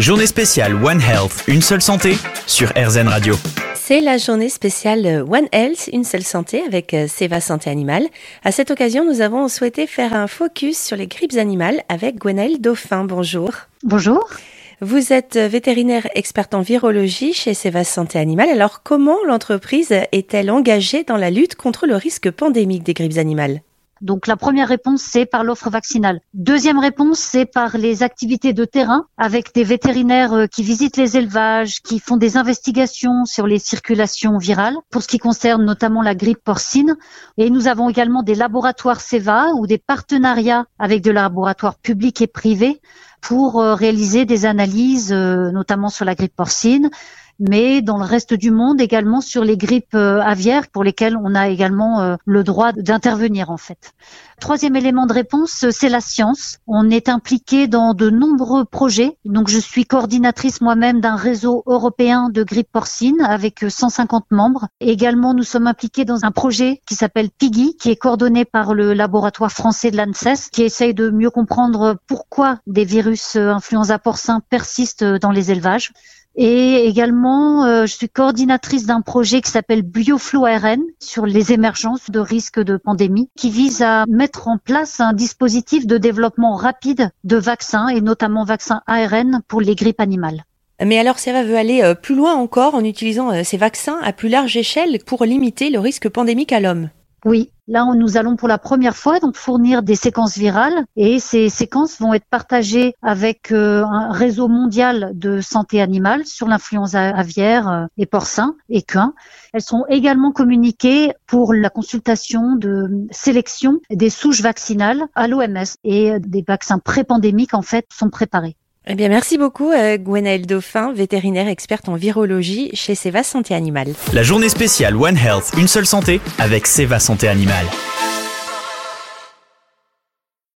Journée spéciale One Health, une seule santé sur RZN Radio. C'est la journée spéciale One Health, une seule santé avec euh, Seva Santé Animale. À cette occasion, nous avons souhaité faire un focus sur les grippes animales avec Gwenaëlle Dauphin. Bonjour. Bonjour. Vous êtes vétérinaire experte en virologie chez Seva Santé Animale. Alors, comment l'entreprise est-elle engagée dans la lutte contre le risque pandémique des grippes animales? Donc la première réponse, c'est par l'offre vaccinale. Deuxième réponse, c'est par les activités de terrain avec des vétérinaires euh, qui visitent les élevages, qui font des investigations sur les circulations virales pour ce qui concerne notamment la grippe porcine. Et nous avons également des laboratoires CEVA ou des partenariats avec des laboratoires publics et privés pour euh, réaliser des analyses, euh, notamment sur la grippe porcine, mais dans le reste du monde également sur les grippes euh, aviaires pour lesquelles on a également le droit d'intervenir en fait. Troisième élément de réponse, c'est la science. On est impliqué dans de nombreux projets. Donc je suis coordinatrice moi-même d'un réseau européen de grippe porcine avec 150 membres. également, nous sommes impliqués dans un projet qui s'appelle PIGI, qui est coordonné par le laboratoire français de l'ANSES, qui essaye de mieux comprendre pourquoi des virus euh, influenza porcins persistent dans les élevages. Et également, euh, je suis coordinatrice d'un projet qui s'appelle BioFlow ARN sur les émergences de risques de pandémie, qui vise à mettre en place un dispositif de développement rapide de vaccins et notamment vaccins ARN pour les grippes animales. Mais alors, Seva veut aller euh, plus loin encore en utilisant euh, ces vaccins à plus large échelle pour limiter le risque pandémique à l'homme? Oui, là nous allons pour la première fois donc fournir des séquences virales et ces séquences vont être partagées avec euh, un réseau mondial de santé animale sur l'influenza aviaire euh, et porcin et qu'un. Elles sont également communiquées pour la consultation de sélection des souches vaccinales à l'OMS et des vaccins pré-pandémiques en fait sont préparés. Eh bien, merci beaucoup, euh, Gwenaëlle Dauphin, vétérinaire experte en virologie chez Seva Santé Animale. La journée spéciale One Health, une seule santé avec Seva Santé Animale.